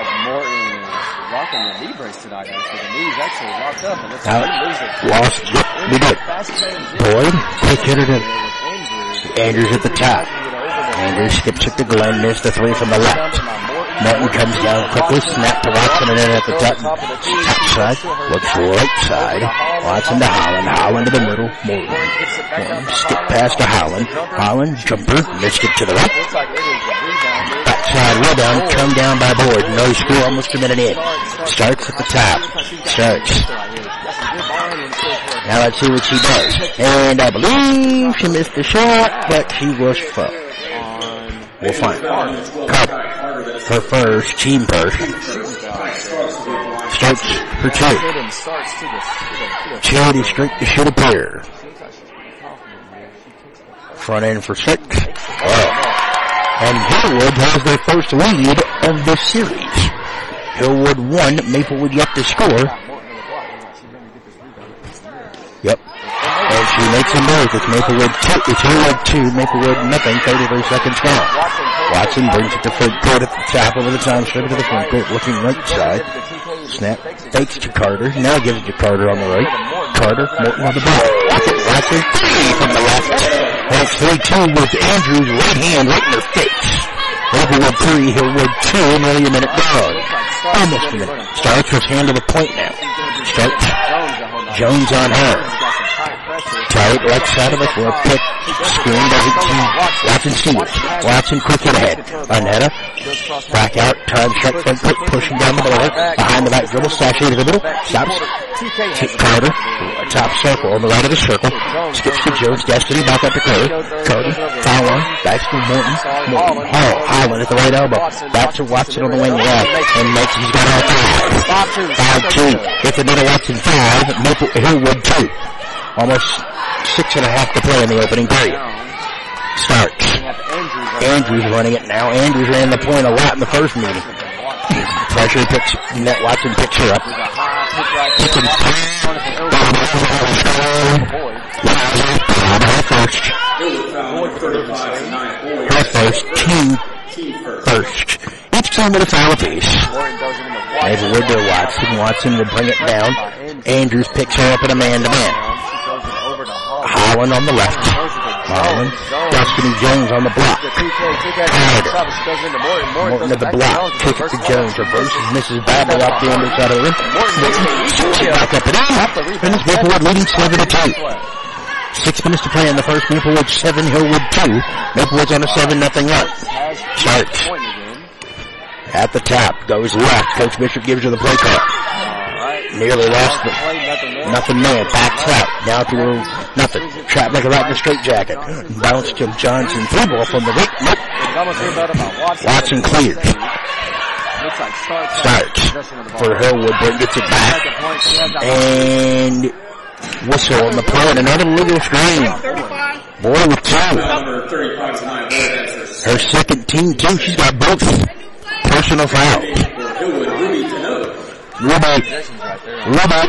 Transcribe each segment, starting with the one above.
like Morton is rocking the knee brace tonight, actually. The knee's actually locked up, and it's Out. it. Lost. Yep, we did. Boyd, quick hitter to with Andrews. Andrews at the top. Andrews skips it to Glenn, missed the three from the left. Morton comes down quickly, snap to Watson and then at the top, top side, looks right side. Watson to Holland, Holland to the middle, Morton. Morton skip past to Holland. Holland, jumper, missed it to the right. Is rebound. Come down by board. No score, almost a minute in. Starks at the top. Starks. Now let's see what she does. And I believe she missed the shot, but she was fouled. We'll find. Her first, team first. Starks for two. Charity streak to shoot a pair. Front end for six. And Hillwood has their first lead of the series. Hillwood one, Maplewood yet to score. Yep. And she makes them both. It's Maplewood two, it's Hillwood two, Maplewood nothing, 33 seconds gone. Watson brings it to front court at the top over the time, straight to the front court, looking right side. Snap, fakes to Carter, now gives it to Carter on the right. Carter, Morton on the ball. Watson, three from the left. And it's 3-2 with Andrews' right hand right in her face. Maplewood three, Hillwood two, nearly a minute gone. Almost a minute. Starks has handled the point now. Starks, Jones on her. Tight right side of for a pick. Screen doesn't see. Watson steals. Watson quick ahead. Arnetta. Back out. Time shot front foot. Pushing down the middle. Behind the back dribble. Sashay to the middle. Stops. Carter. Top circle on the right of the circle. Skips to Jones. Destiny back up to Curry. Curry. Foul on. Back to Morton. Morton. Hall. Holland at the right elbow. Back to Watson on the wing left. And makes, he's got all five. Five two. Another Watson five. Maple Hillwood two. Almost six and a half to play in the opening period. Starks. Andrews running it now. Andrews ran the point a lot in the first meeting. Pressure picks, net Watson picks her up. Kicking her first. Her first. Team first. Each team with a foul apiece. Maplewood to Watson. Watson will bring it down. Andrews picks her up at a man-to-man. Holland on the left. Holland. Destiny Jones on the block. Morton at the block. Kick it to Jones. Reverses, misses badly off the underside of the rim. Morton back up and. And it's Maplewood leading 7 to 2. Six minutes to play in the first. Maplewood 7, Hillwood 2. Maplewood's on a 7 nothing run. Starks. At the top. Goes left. Coach Bishop gives her the play call. Nearly lost the nothing man. Backs out. Now her nothing. Trap like a right in the straight jacket. Bounce to Johnson. Three ball from the right. Nope. Watson cleared. Starks for Hillwood, but gets it back. And whistle on the play another little screen. Boy with two. Her second team too. She's got both personal fouls. Ruby, Ruby,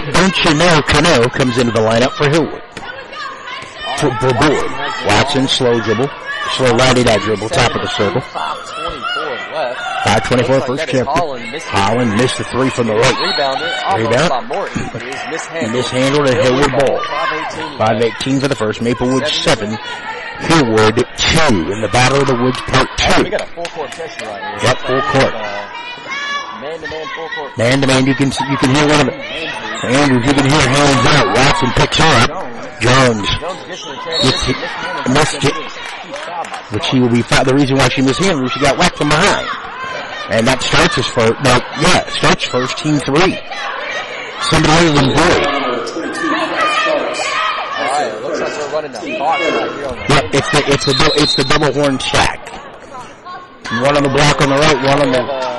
know Cano comes into the lineup for Hillwood. For, for Boyd. Watson, slow dribble. Slow righty that dribble, top of the circle. 524 first chapter. Holland missed the three from the right. Rebound. Mishandled a Hillwood ball. 518 for the first. Maplewood 7. Hillwood 2 in the Battle of the Woods Part 2. We got a full court session right here. Yep, full court. Uh, Man to man, full court. Man to man, you can, you can hear one of it. Andrews, you can hear hands out. Watson picks her up. Jones gets it, missed it, but she will be. The reason why she mishandled was she got whacked from behind. And that starts us first. No, yeah, starts first, team three. Somebody other than Boyd. Yep, it's the, it's the, it's the double horn stack. One on the block on the right, one on the.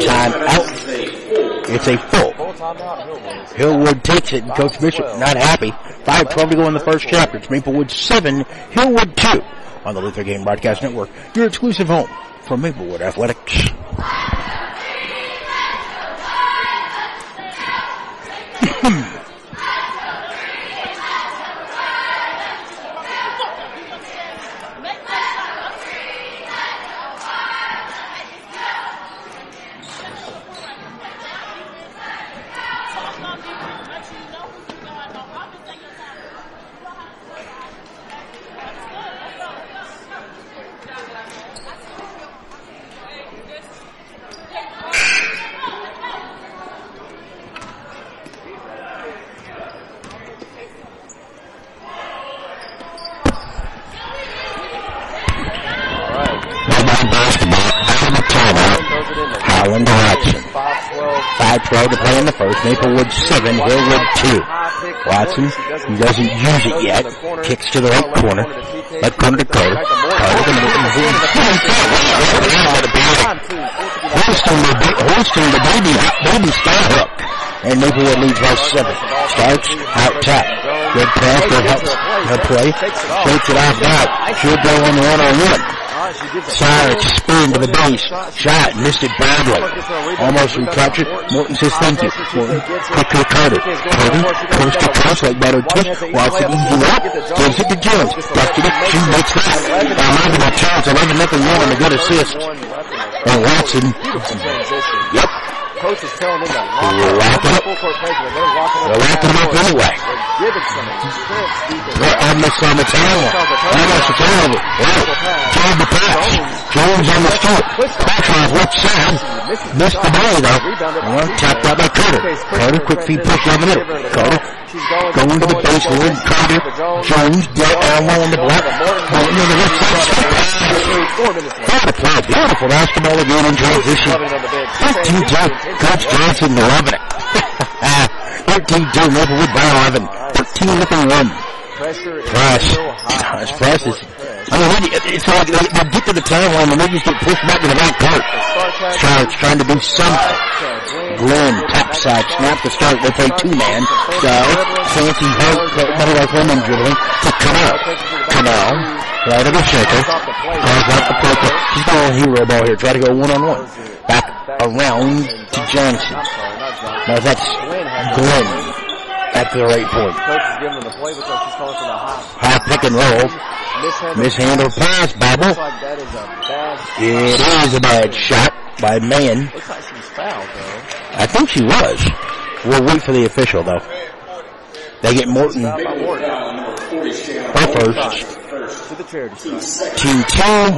Time out. It's a full. Hillwood takes it, and Coach Bishop not happy. 5-12 to go in the first chapter. It's Maplewood 7, Hillwood 2 on the Luther Game Broadcast Network. Your exclusive home for Maplewood Athletics. Holland to Watson. 5-12 to play in the first. Maplewood 7, Hillwood 2. Watson doesn't use it yet. Kicks to the right corner. Left corner to Carter. Carter to Holston the, baby, baby skyhook. And Maplewood leads by 7. Starks out top. Good pass, helps her play. Takes it off out. She'll go on the one-on-one. Sire spin to the base. Shot. Missed it badly. Almost recaptured. Morton says thank you. Morton. Quick to Carter. Carter. Coast to coast like Beto Tush. Watson easy up. Gives it to Jones. Dusted it. She makes that. Eleven a chance. Eleven nothing one and a good assist. And Watson. Yep. Coach is telling them to Lock up. full court pressure. They're locking They're locking them up anyway. They're giving some intense defense. They're almost on the turnover. Almost a turnover. Wow. Jones the pass. Jones on the start. Pressure off left side. Missed the ball though. Tapped out by Carter. Carter, quick feed push down the middle. Carter going to the baseline. Carter, Jones, dead elbow on the block. Morton on the left side. Play. Beautiful basketball again in transition. 13 Joe. Coach Johnson loving it. Ah, 13 Joe Maplewood by 11. 13 nothing one. Pressure is Press. so high. Gosh, press is. I mean, it's like they, they get to the timeline and they just get pushed back to the back court. Starts trying to do something. Glenn, top side, snap to start. with a two man. So, fancy help, uh, better like women dribbling to Canal. Canal, right of the shaker. Calls out the play. He's going a hero ball here. Try to go one on one. Back around to Johnson. Now that's Glenn at the right point. High. Pick and roll. Mishandled pass, Bible. It is a bad shot by man. Looks like she's fouled though. I think she was. We'll wait for the official though. They get Morton her first. To the charity. Team two.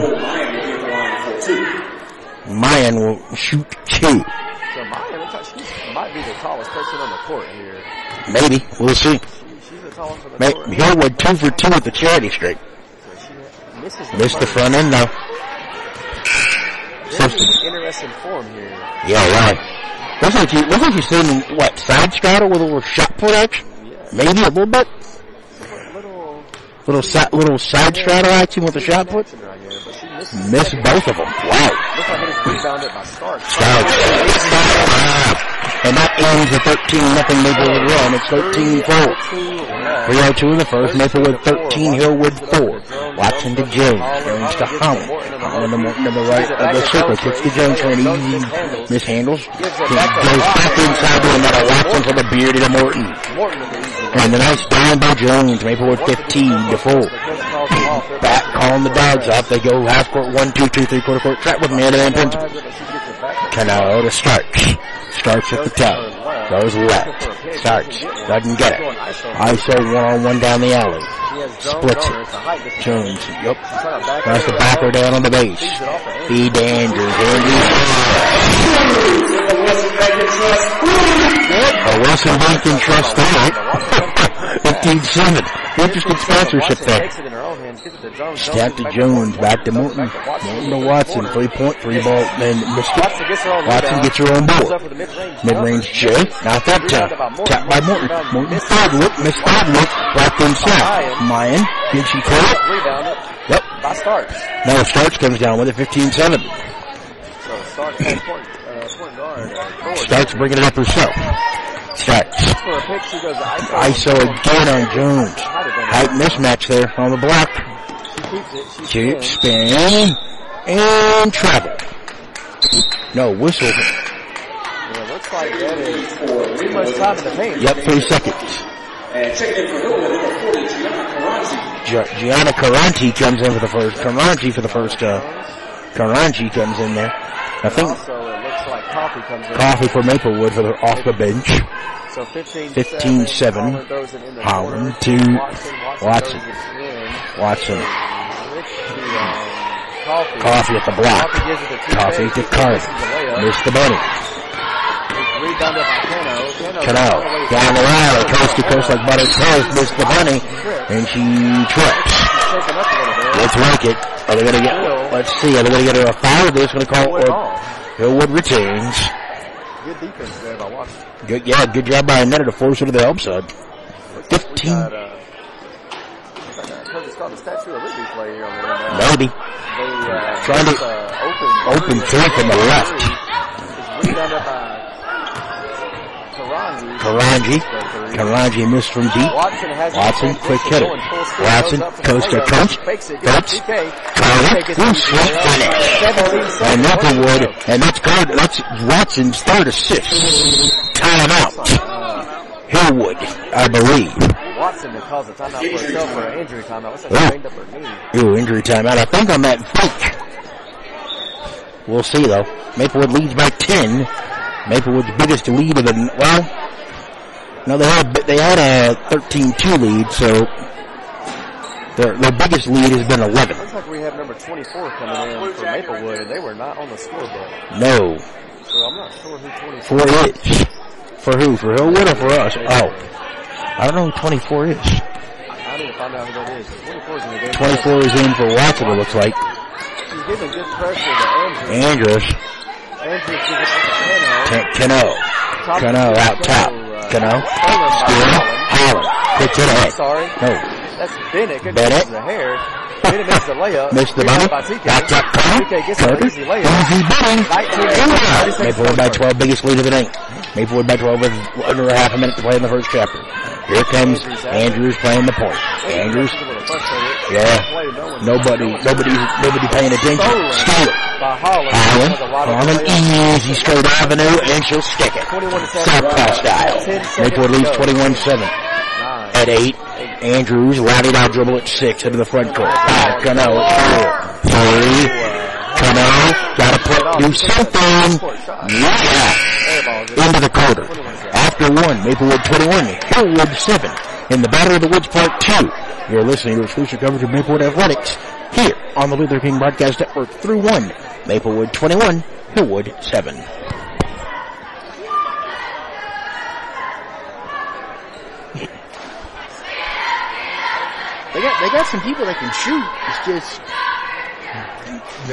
Mayan will shoot two. So Maya looks like she might be the tallest person on the court here. Maybe. We'll see. She's the tallest on the court. Hillwood two for two at the charity streak. So Missed the front end though. Is interesting form here. Yeah, right. Looks like you, looks like you're seeing what, side straddle with a little shot put action? Yeah. Maybe a little bit? Little Little side, little side straddle action with a shot put? right here. Missed both of them. Wow. Looks like it rebounded by Stark. Starks. And that ends the 13 nothing Maplewood run. It's 13 4. 302 in the first. Maplewood 13, Hillwood 4. Watson to Jones. Jones to Holland. Holland to Morton to the right of the circle. Kicks to Jones for an easy mishandles. Goes back inside to another Watson for the bearded to Morton. And the nice down by Jones. Maplewood 15 to 4. The coach calls them off. They're Back calling the dogs up. They go half court, one, two, two, three quarter court trap with man and principal. Back. Canal to Starks. Starks at the top. Goes left. Starks. Doesn't get it. ISO one on one down the alley. Splits it. Jones. Yep. She's trying to back Tries to back her down on the base. Feed Andrews. Andrews. Wilson Bank and Trust that. 15-7. Interesting sponsorship there. Own to. Snap to Jones, back to Morton. Morton to Watson, three point, three ball, then missed Watson gets her Goes board. mid-range. J, not that time. Tapped by Morton. Morton third look, missed third look, back inside. Mayan, did she clear it? Yep. by Starks. Now Starks comes down with it, 15-7. So Starks point, uh, guard. Uh. Starks bringing it up herself. Starks. For a pick, she goes ISO. ISO again on Jones. Height mismatch there on the block. She keeps it. She Keep spins. spin and travel. No, whistle. Yeah, looks like that is too much time in the paint. Yep, three seconds. Gi- Gianna Caranti comes in for the first. Caranti for the first. Uh, Caranti comes in there. I think Like Coffee comes in. coffee for Maplewood for the off the bench. So 15 15-7. Holland it in the Holland corner. to Watson. Watson. Watson. it in. Watson. Rich to, um, Coffee. Coffee at the block. Coffee to Carter. misses the layup. Missed the bunny. It's rebounded by Cano. Down the line, coast to coast like butter toast. Missed the bunny. And she trips. She's shaking up a little bit. Let's rank it. Are they gonna get, let's see, are they gonna get her a foul or are they just gonna call, or. Hillwood retains. Good defense there by Washington. Good, yeah, good job by Anetta to force it to the help side. 15, got, uh, looks like I heard it's called the Statue of Liberty play here on the inbound. maybe. They, uh, Trying to- uh, open, Open three from the left. It's rebounded by Karangi. Karangi. Karangi missed from deep. Watson. Watson, quick hitter. going full speed, Watson, goes up to the coast to coast. Phillips. Carter. DK gets Ooh, the swift layup. finish. And. Applewood, and that's guard, that's Watson's third assist. Timeout. Hillwood, I believe. Watson to cause a timeout for herself for an injury timeout. Yeah. she banged up her knee. Ooh, injury timeout. I think on that fake. We'll see though. Maplewood leads by 10. Maplewood's biggest lead of the, well, no, they had, they had a 13-2 lead, so their, their biggest lead has been 11. Looks like we have number 24 coming in for Maplewood, and they were not on the scoreboard. No. So I'm not sure who 24 For it. For who? For Hillwood or for us? Oh. I don't know who 24 is. I need to find out who that is. 24 is in the game. 24 is in for Watson, it looks like. She's giving good pressure to Andrews. Andrews. Andrews gives it to Cano. Ken- Cano. Cano out top. Cano. Steele. Holland. Puts it ahead. Sorry. No. That's Bennett. Good Bennett. the hair. Bennett misses the layup. Missed the Rebound money. by TK. Back up Cano. TK gets an Carter. easy. Bunny. Maplewood by 12, biggest lead of the night. Maplewood by 12 with under a half a minute to play in the first chapter. Here comes Andrews playing the point. Andrews. Yeah. Nobody, nobody, nobody paying attention. Steal it. Holland. Holland. Easy straight avenue and she'll stick it. 21 to 7. Style. 10 Maplewood leads 21-7. At 8. Andrews, Laddie now dribble at 6 into the front court. Five, Cano at 4. 3. Cano, gotta put, do something. Yeah. Into the quarter. After 1, Maplewood 21, Hillwood 7. In the Battle of the Woods Part 2. You're listening to exclusive coverage of Maplewood Athletics here on the Luther King Broadcast Network through 1. Maplewood 21, Hillwood 7. They got they got some people that can shoot. It's just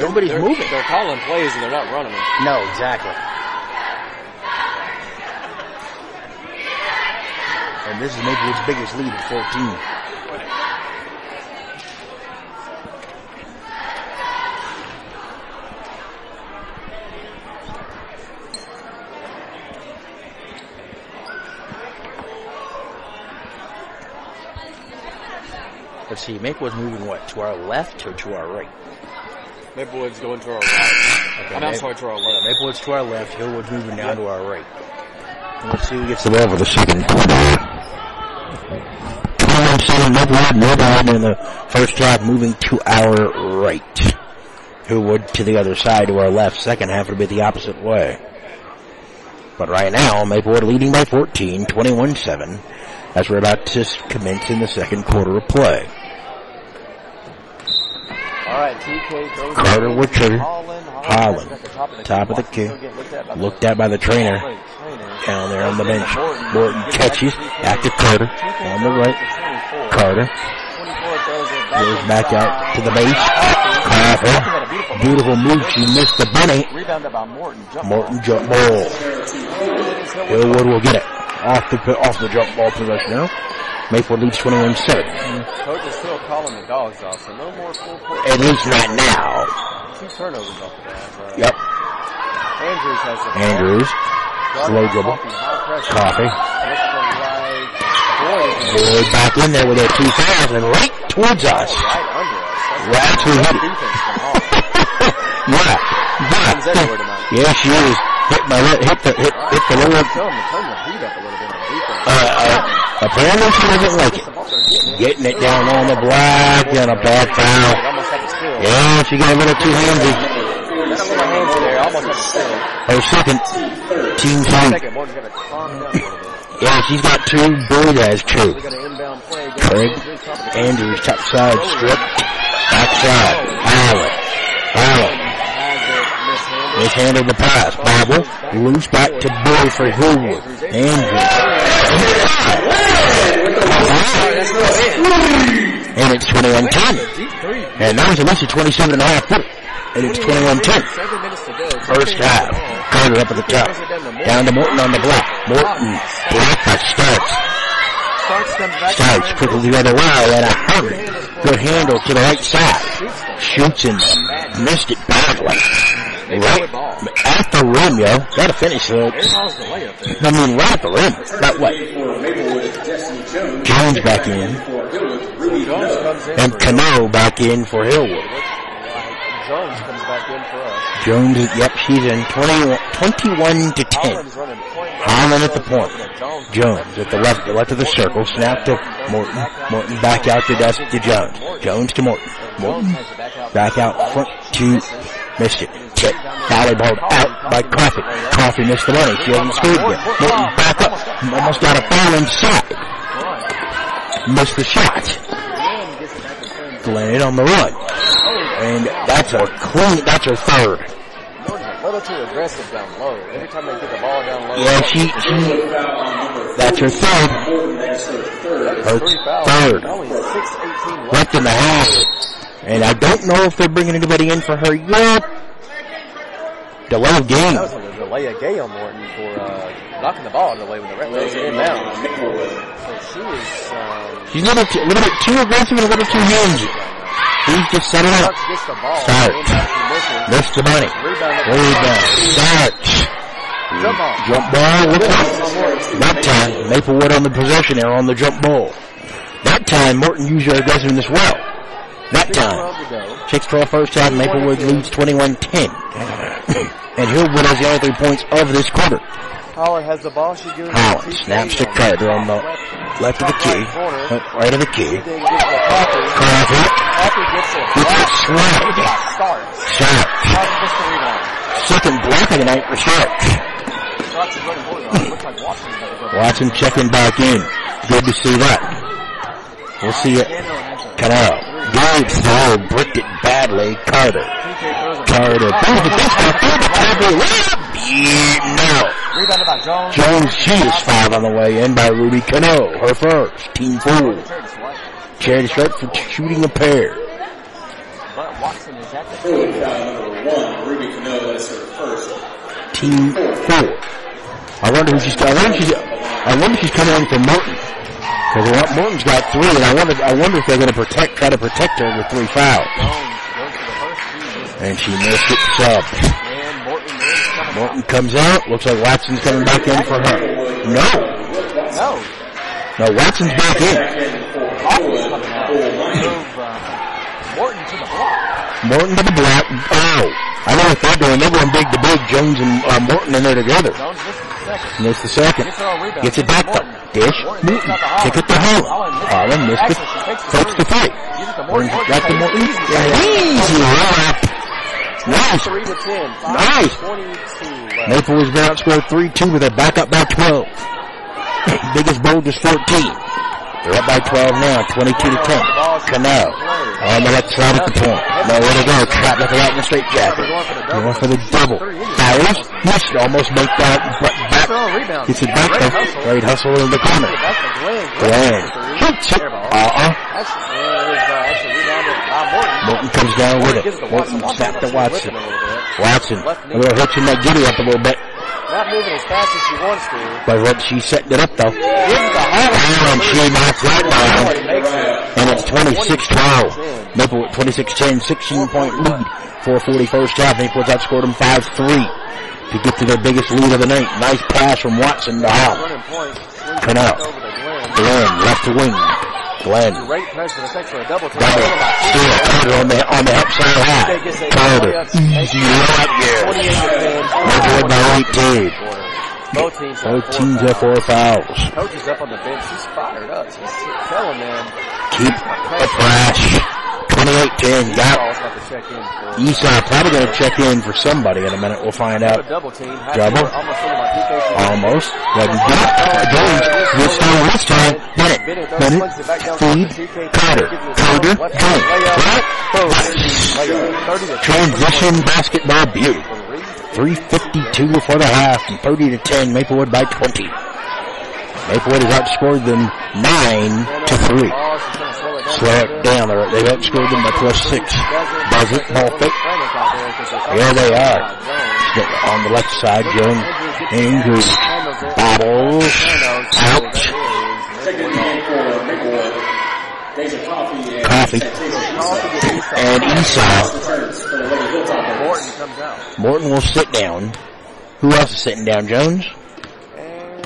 nobody's they're, moving. They're calling plays and they're not running them. No, exactly. And this is Maplewood's biggest lead at 14. Let's see, Maplewood's moving what? To our left or to our right? Maplewood's going to our right. Okay, I'm Maple- sorry, to our left. Maplewood's to our left, Hillwood's moving down to our right. Let's see who gets the ball for the second quarter. 21-7 Maplewood, Maplewood in the first drive, moving to our right. Who would to the other side to our left. Second half would be the opposite way. But right now, Maplewood leading by 14, 21-7, as we're about to commence in the second quarter of play. All right, TK throws Carter with trigger. Holland. Top of the Top of the Watson key. Looked at by the Looked at by the trainer. down there on the bench. Morton. Catches, back to Carter, on the right. it to 24. Carter 24 throws it back goes back out to the base. Coffee Coffee, had a beautiful move. She missed the bunny. Morton. Jump ball. jump ball. Hillwood Hillwood will get it off the off the jump ball possession now. Maplewood leads 21-7. Coach is still calling the dogs off, so no more full court. At least not now. Two turnovers off of that. Uh, Yep. Andrews has the. Andrews, slow dribble. Coffee, high pressure. Coffee. Looks like Boyd back in there with a 2000 right towards us. right under us. That's Right to hit it. Hall. Yeah, but yeah, she is. Hit my hit the hit hit the lower Tell him to turn the heat up a little bit on defense. Uh, uh, apparently she doesn't like it. Getting it down on the block and a bad foul. Yeah, she got a little too handy. Her second team bit. Yeah, she's got two. An inbound play. Craig Andrews, top side strip. Backside. Howard. Howard. Mishandled. The pass. Bible. Loose back to Boyd for Hillwood. Andrews. And it's 21-10. And now it's a lesser 27 and a half footer. And it's 21-10. Seven minutes to go. first half. Carter up at the top. Down to Morton on the block. Morton blocked by Starks. Starks quickly the other way and a hurry. Good handle to the right side. Shoots and missed it badly. Right at the rim, yo. Gotta finish it. I mean, right at the rim. That way. Jones back in. And Cano back in for Hillwood. Jones comes back in for us. Jones, yep, she's in 20, 21 to 10. Holland's. Holland at the point. Jones at the left, the left of the circle. Snap to Morton. Morton back out to Dust to Jones. Jones to Morton. Morton back out front to missed it. Tip. Volleyball out by Coffee. Coffee missed the money. She hasn't scored yet. Morton back up. Almost got a foul inside. Missed the shot. Glenn on the run. And that's a clean, that's her third. Too aggressive down low. Every time they get the ball down low. Yeah, she, she, that's her third. Her third. Left in the half. And I don't know if they're bringing anybody in for her yet. Delay of game. That was a delay of game on Morton for uh, knocking the ball out of the way when the ref throws it in bounds. So she is um, She's a little, too, a little bit too aggressive and a little too handsy. He's just set it up. Start. Inbound, she misses. Missed the money. Rebound. Starks. Jump ball. Jump ball. Look out. That time, Maplewood on the possession there on the jump ball. That time, Morton used her aggressiveness well. That time. 12 to go. 6-12 first half, Maplewood leads 21-10. and Hillwood has the only three points of this quarter. Holler has the ball. She gives Holland snaps to Carter on the left of the key, right of the key. Then gives it to Coffee. Coffee, Coffee gets it. gets it slide. Starks. Shot. Starks gets the rebound. Second block of the night for Sharks. Starks is running forward. It looks like Washington's about to go. Watson checking back in. Good to see that. We'll see it. Canal. Good throw. Bricked it badly. Carter. Carter. No. Jones. She is five on the way in by Ruby Cano. Her first. Team four. Charity Stripe for shooting a pair. But Watson is at the foul number one, Ruby Cano, that's her first. Team four. I wonder who she's. I wonder she's. I wonder she's coming in for Morton. Because Morton's got three, and I wonder. I wonder if they're going to protect, try to protect her with three fouls. And she missed it sub. Morton comes out. Looks like Watson's coming back in for her. No, No. no, Watson's back in. Morton to the block. Morton to the block. Oh, I know what they're doing. They're going big to big. Jones and uh, Morton in there together. Jones second. Missed the second. Gets it back though. Dish. Newton. Kick it to Holland. Holland missed it. Takes the fight. Gives it to Morton. Brings it back to Morton. Easy. Easy wrap. Nice. Three to ten. Five Nice. Maple was been outscored 3-2 with a backup by 12. Biggest bowl is 14. They're up by 12 now, 22 to 10. Canal. On the left side at the point. Nowhere to go. Trap left right in the straight jacket. Going for the double. Fires. Missed. Almost make that. But back. rebound. Gets it back Great hustle. Great hustle in the corner. That's the Glenn. Glenn. It. Air ball. Uh-uh. That's, uh, uh, actually rebounded by Morton. Morton comes down with it to. Morton snapped to Watson Watson. a little. Hitching that giddy up a little bit. Not moving as fast as she wants to. But what she setting it up though. Gives it to Holland. And she knocks that down. And it's 26-12. Maple 26-10, 16 point lead. 440 first half. Maplewood's outscored them 5-3 to get to their biggest lead of the night. Nice pass from Watson to Hall. Running point. Swings Come it out. Glenn. Left to wing. Glenn, Great pressure. For a double. double. Still Carter on the, on the outside high. Carter, easy layup, yes. Maplewood by 18. Both teams Both teams have four fouls. Coach is up on the bench. She's fired up. She's telling them Keep the press. 28-10. Got Paul's about to check in for Esau probably going to check in for somebody in a minute. We'll find out. double team. Had Double. to Almost. Yeah, we got. Jones. This time, this time. Bennett. Bennett. Feed. Carter. Carter. Jones. Right? Layup. 30 to Transition basketball beauty. 352 before the half and 30 to 10. Maplewood by 20. Maplewood has outscored them 9 to 3. It down. They're- They've outscored them by plus 6. Does it? Ball fake. Yeah, Here they are. on the left side. Jones Andrews bobbles out. Coffee and Esau. Morton will sit down. Who else is sitting down? Jones? And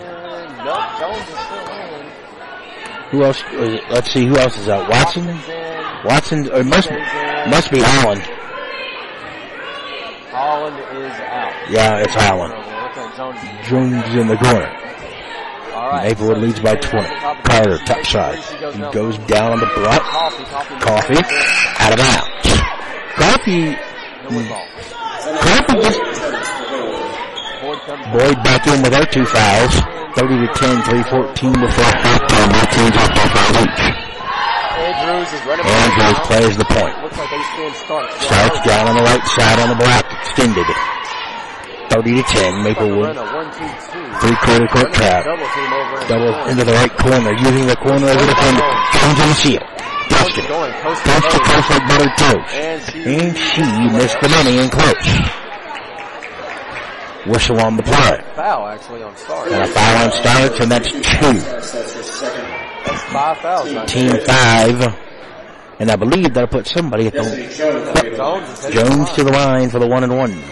nope, Jones. Who else? is it- Let's see. Who else is out? Watson? Watson? Or it must must be Holland. Holland is out. Yeah, it's Holland. Jones. In the corner. Maplewood leads by 20. Carter, top side. He goes down on the block. Coffee, out of bounds. Coffee, No one ball. Coffee just Boyd Boyd back in with our two fouls. 30 to 10, 314 before halftime. Both teams off by five each. Andrews is running. Andrews plays the point. Looks like stand starts. Starks down on the right side on the block, extended. 30 to 10, Maplewood. Run a one, two, two. Three quarter court trap. Double team over. in Double the corner. into the right corner, using the corner as a defender. Comes in the seal. Busted it. Going coast to Coast to coast. coast like buttered toast. And she, And she missed the money in close. Whistle on the play. foul actually on start. And a foul on starts, and that's two. That's your second. Five fouls. right Team five. And I believe that'll put somebody at the Destiny Jones will be the Jones is headed Jones to the line for the one and one.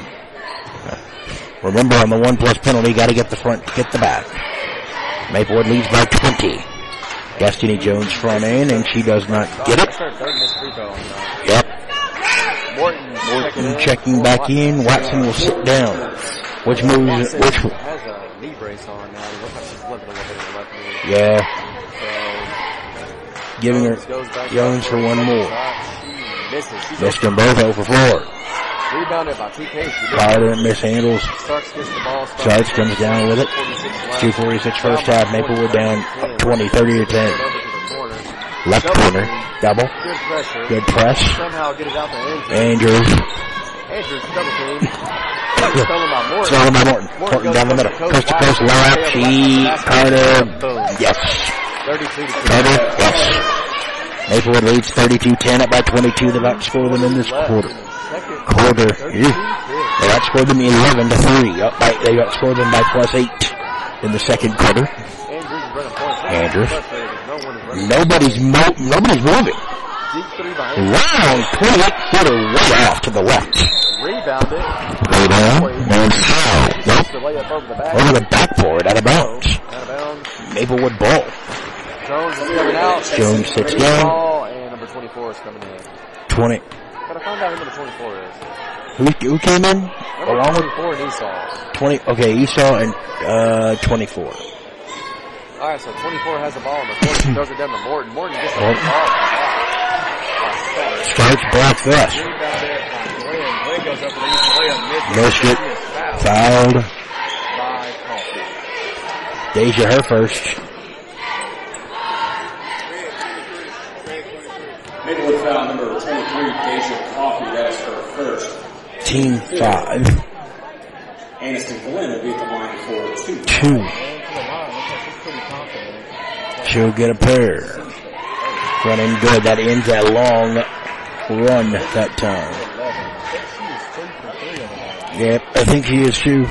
Remember on the one plus penalty, gotta get the front, get the back. Maplewood leads by 20. Destiny Jones front end, and she does not get it. That's her third missed free throw on the night. Yep. Morton, Morton checking back in. Watson will sit down. Which moves, which, has a knee brace on now. It looks like she's limping a little bit in the left knee. yeah, So giving her Jones for one more. She misses. She Missed them both 0 for 4. rebounded by TK. Carter mishandles. Starks gets the ball. Starks comes down with it. 246 first half. Maplewood down 20, 30 to 10. Over to the corner. Left corner. Double. Good pressure. Good press. Somehow get it out to Andrews. Andrews. Andrews double team. Stolen by Morton. Stolen by Morton. Morton down the middle. Coast to coast. Low out. She, Carter. Yes. 32 to 2. Carter. Yes. Maplewood leads 32-10 up by 22. They've outscored them in this quarter. Quarter. 32 They outscored them 11 to 3. Up by, they outscored them by plus 8 in the second quarter. Andrews is running point. Andrews. Frustrated because No one is running. Nobody's mo- nobody's moving. Deep three by Andrews. Round 28 footer way off to the left. Rebounded. Down and foul. Nope. Over the back. Over the backboard out of bounds. Out of bounds. Maplewood ball. Jones is coming out. Jones sits down. And number 24 is coming in. 20. Gotta find out who number 24 is. Who, who came in? Number Along with 24 and Esau. 20. Okay, Esau and uh, 24. Alright, so 24 has the ball and the corner. She throws it down to Morton. Morton gets the ball. Starks black flush. Glenn. Glenn goes up and leaves Glenn. Misses. Missed it. She fouled Fouled. by Coffee. Deja her first. Maplewood foul number 23, Deja Coffee. That is her first. Team five. Aniston Glenn will be at the line for two. Two. And to the line. Looks like she's pretty confident. She'll get a pair. Running good. That ends that long run that time. 11. She is 2 for 3 on the night. Yep, I think he is too.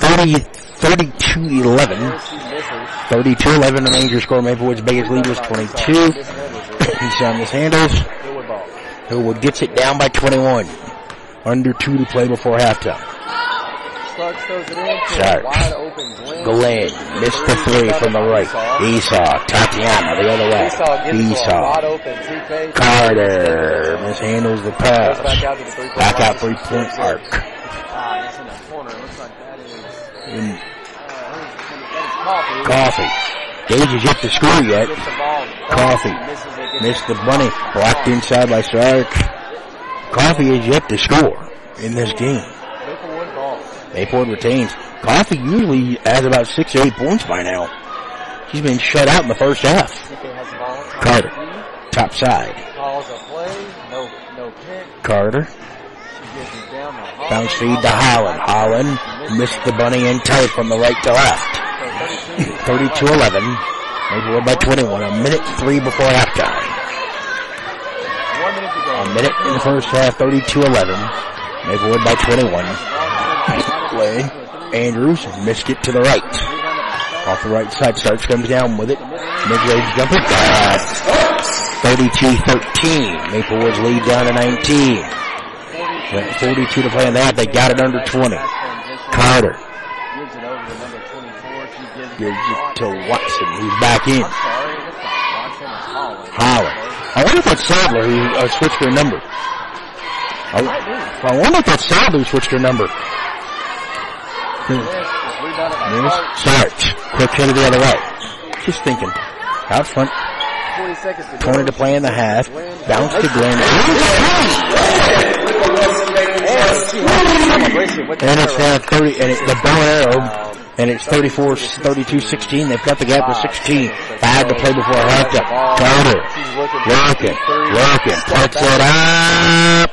30, 32 11. Here she misses. 32 11. The Rangers score. Maplewood's biggest lead was 22. He's on mishandles. Hillwood ball. Hillwood gets it down by 21. Under two to play before halftime. Starks throws it in to a Starks. wide open Glenn. Glenn missed the three from the right. Esau, Tatiana the other way. Esau gets it to a Esau, wide open TK. Carter mishandles the pass. out to the three-point Back out three point arc. Ah, in the corner. It looks like that is, And uh, Coffee. Gage is yet to score yet. Gets the ball. Coffee. Misses it. Gets Missed the bunny. Blocked inside by Stark. Coffee is yet to score in this game. Ball. Retains. Coffee usually has about six or eight points by now. She's been shut out in the first half. Carter. Top side. Calls a play. No, no pick. Carter. Bounce feed to Holland. Holland missed the bunny and tight from the right to left. So 32. 32-11. Maplewood by 21. A minute three before halftime. A minute in the first half. 32-11. Maplewood by 21. Andrews, missed it to the right. Off the right side, starts comes down with it. Mid-range jumper, got 32-13. Maplewood's lead down to 19. Went 42 to play in that. They got it under 20. Carter Gives it to number 24. She gives it to Watson. He's back in. Holland. I wonder if that's Sadler who uh, switched their number. I, I wonder if that's Sadler who switched their number. Hmm. Yes, it's rebounded by News. Quick headed the other way. Just thinking. Out front. 20 seconds to 20 to play in the half. Bounce to Glenn. And she had a celebration with the And it's now 30, and it, the bow and arrow, and it's 34, 32, 16. They've got the gap to 16. Five to play before halftime. Carter. She's looking for Working, three. working, Step puts it up.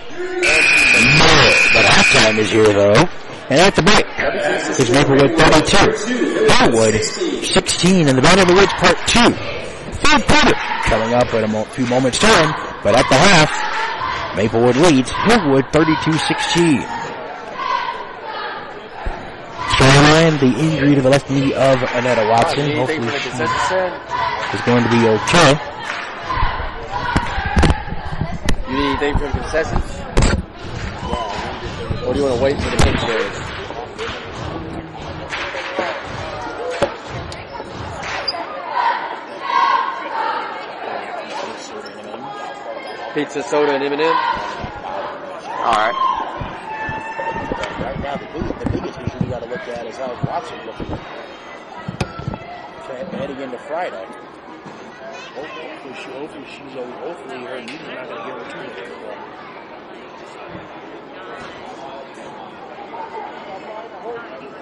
No, but halftime is here though. And at the break is Maplewood 32. Hillwood 16 in the Battle of the Woods Part 2. Third quarter coming up in a mo- few moments time, but at the half, Maplewood leads Hillwood 32-16. Storyline, the injury to the left knee of Annetta Watson. Hopefully she is going to be okay. You need anything from concessions? Or do you want to wait for the pink chairs? Pizza, soda, and M&M. All right. Now, the, big, the biggest issue we got to look at is how Watson looking. Heading into Friday. Hopefully, she, hopefully she's hopefully her knee's not going to give her too much of a problem.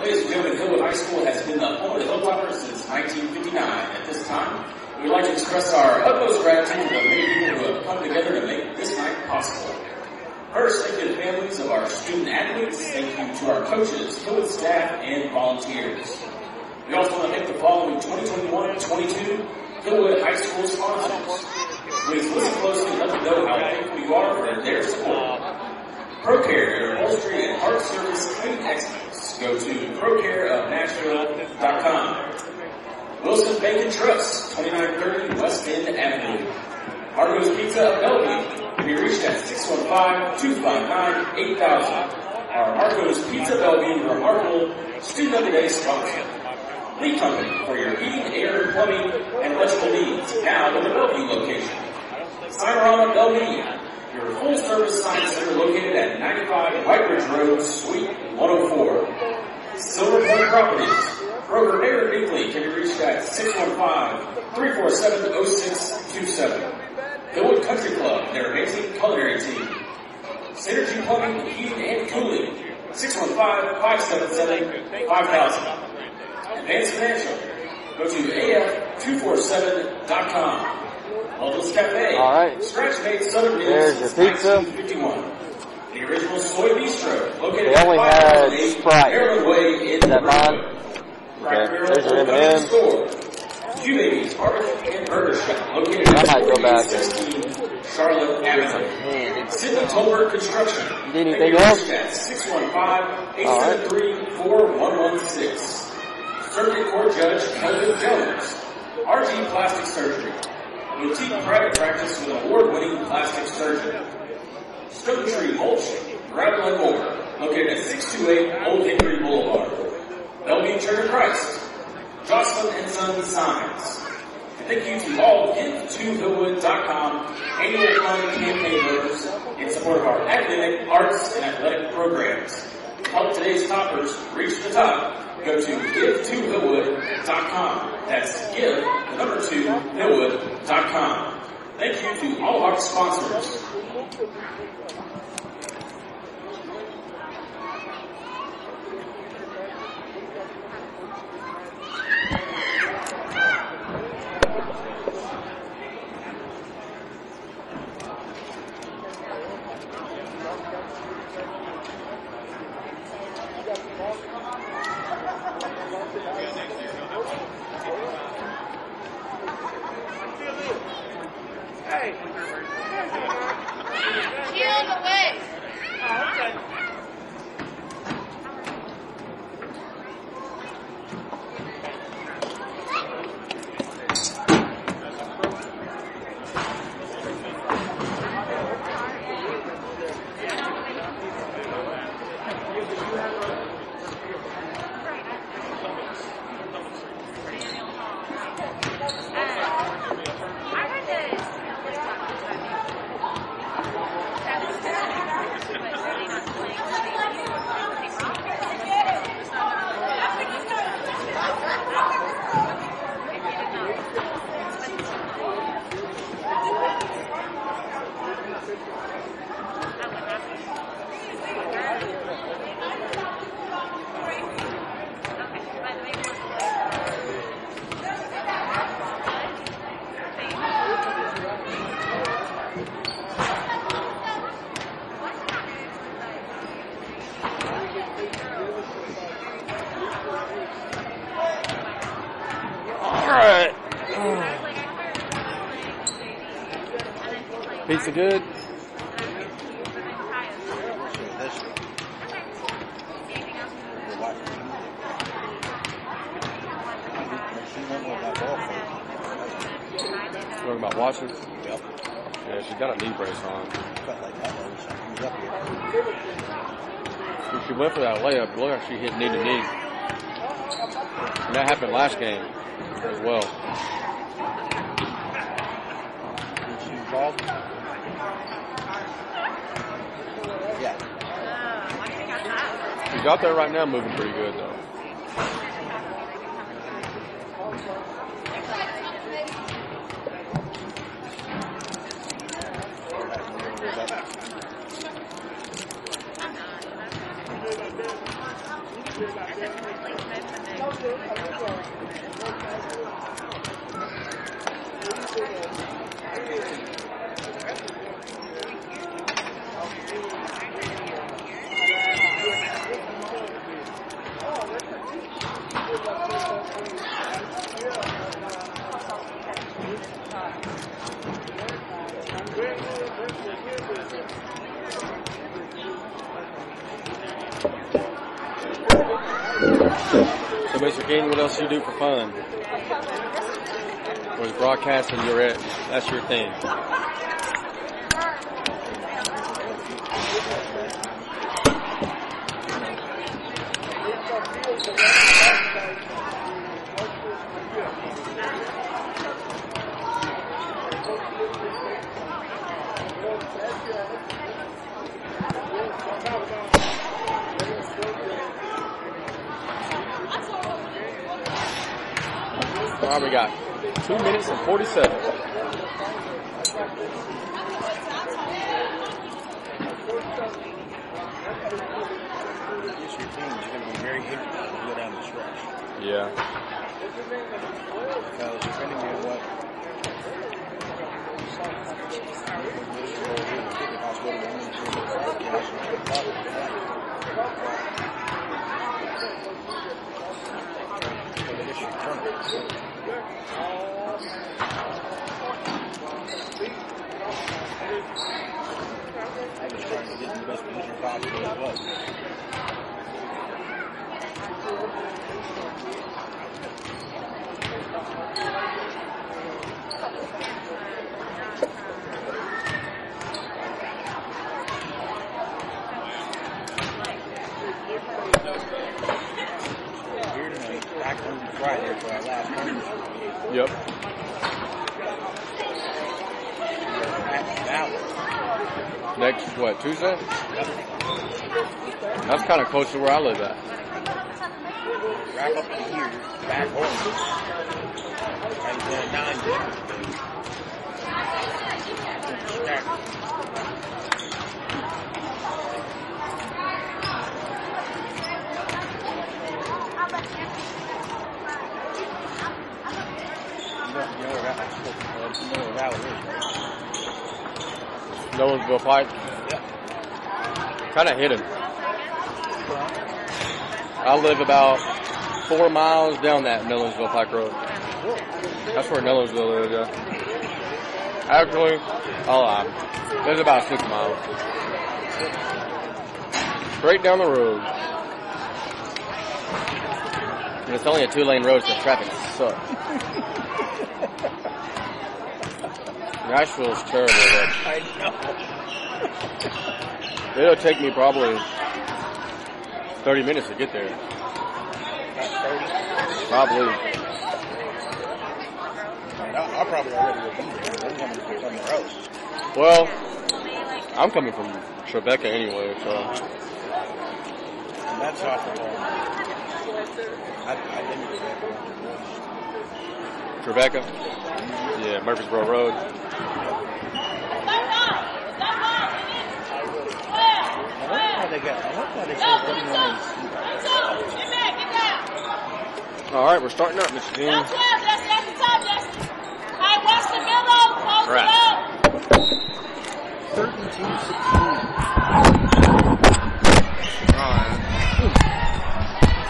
Ladies and gentlemen, Hillwood High School has been the home of the Hilltoppers since 1959. At this time, we'd like to express utmost gratitude the many people who have come together to make this night possible. First, thank you to the families of our student athletes. Thank you to our coaches, Hillwood staff, and volunteers. We also want to thank the following 2021-22 Hillwood High School sponsors. Please listen closely and let them know how thankful you are for their support. ProCare, upholstery and hard surface cleaning experts. Go to procareofnashville.com. Wilson Bank and Trust, 2930 West End Avenue. Argo's Pizza of Bellevue can be reached at 615-259-8000. Our Argo's Pizza Bellevue Remarkable Student of the Day Scholarship. Lee Company for your heating, air, plumbing, and electrical needs. Now in the Bellevue location. Signarama Bellevue, your full service science center located at 95 White Ridge Road, Suite 104. Silver Point Properties, broker Aaron Binkley can be reached at 615-347-0627. Hillwood Country Club, their amazing culinary team. Synergy Plumbing, Heating and Cooling, 615-577-5000. Advanced Financial, go to af247.com. Loveless Cafe. All right. Scratch made Southern Meals There's your pizza. 1951. The original Soy Bistro, located They at only 508 had Sprite. Maryland Way in Is that mine? Brentwood. Cracker Okay. There's your Old Country M&M. Store. Q-Babies Barbecue and Burger Shop, located I at might go back 16 Charlotte Avenue. Sidney Tolbert Construction. You need anything They can be else? At 615-873-4116. Circuit Court Judge Kelvin Jones. RG Plastic Surgery. Boutique private practice with award-winning plastic surgeon. Stone Tree Mulch, Gravel and More, located at 628 Old Hickory Boulevard. Bellevue Church of Christ. Jocelyn and Son Signs. And thank you to all give2hillwood.com annual fund campaign voters in support of our academic, arts, and athletic programs. To help today's toppers reach the top, go to give2hillwood.com. That's give, the number two, hillwood.com. Thank you to all our sponsors. Pizza good? Talking about watching? Yep. Yeah, she's got a knee brace on. Felt like that though, so he's up here. When she went for that layup, look like she hit knee to knee. And that happened last game as well. Did she involved? Yeah. She's out there right now moving pretty good though. So, Mr. King, what else do you do for fun? Was broadcasting your it? That's your thing. All right, we got two minutes and 47. This your team is going to be very difficult to go down the stretch. Yeah. Because depending on what uh, I Thank you. What, Tuesday? That's kind of close to where I live at. wrap up the year back home. And then nine games. Nolensville Pike. Kind of hidden. I live about four miles down that Nolensville Pike Road. That's where Nolensville is, yeah. Actually, I'll lie. There's about six miles. Straight down the road. And it's only a two lane road, so traffic sucks. Nashville's terrible, but I know. It'll take me probably 30 minutes to get there. Probably. I'll probably already will be there. They're coming from somewhere else. Well, I'm coming from Tribeca anyway, so And that's off the wall. Um, I, I didn't do that. Tribeca. Yeah, Murfreesboro Road. I wonder why they got, I wonder why they still putting on these All right, we're starting up, Mr. Dean. Right. 13 16.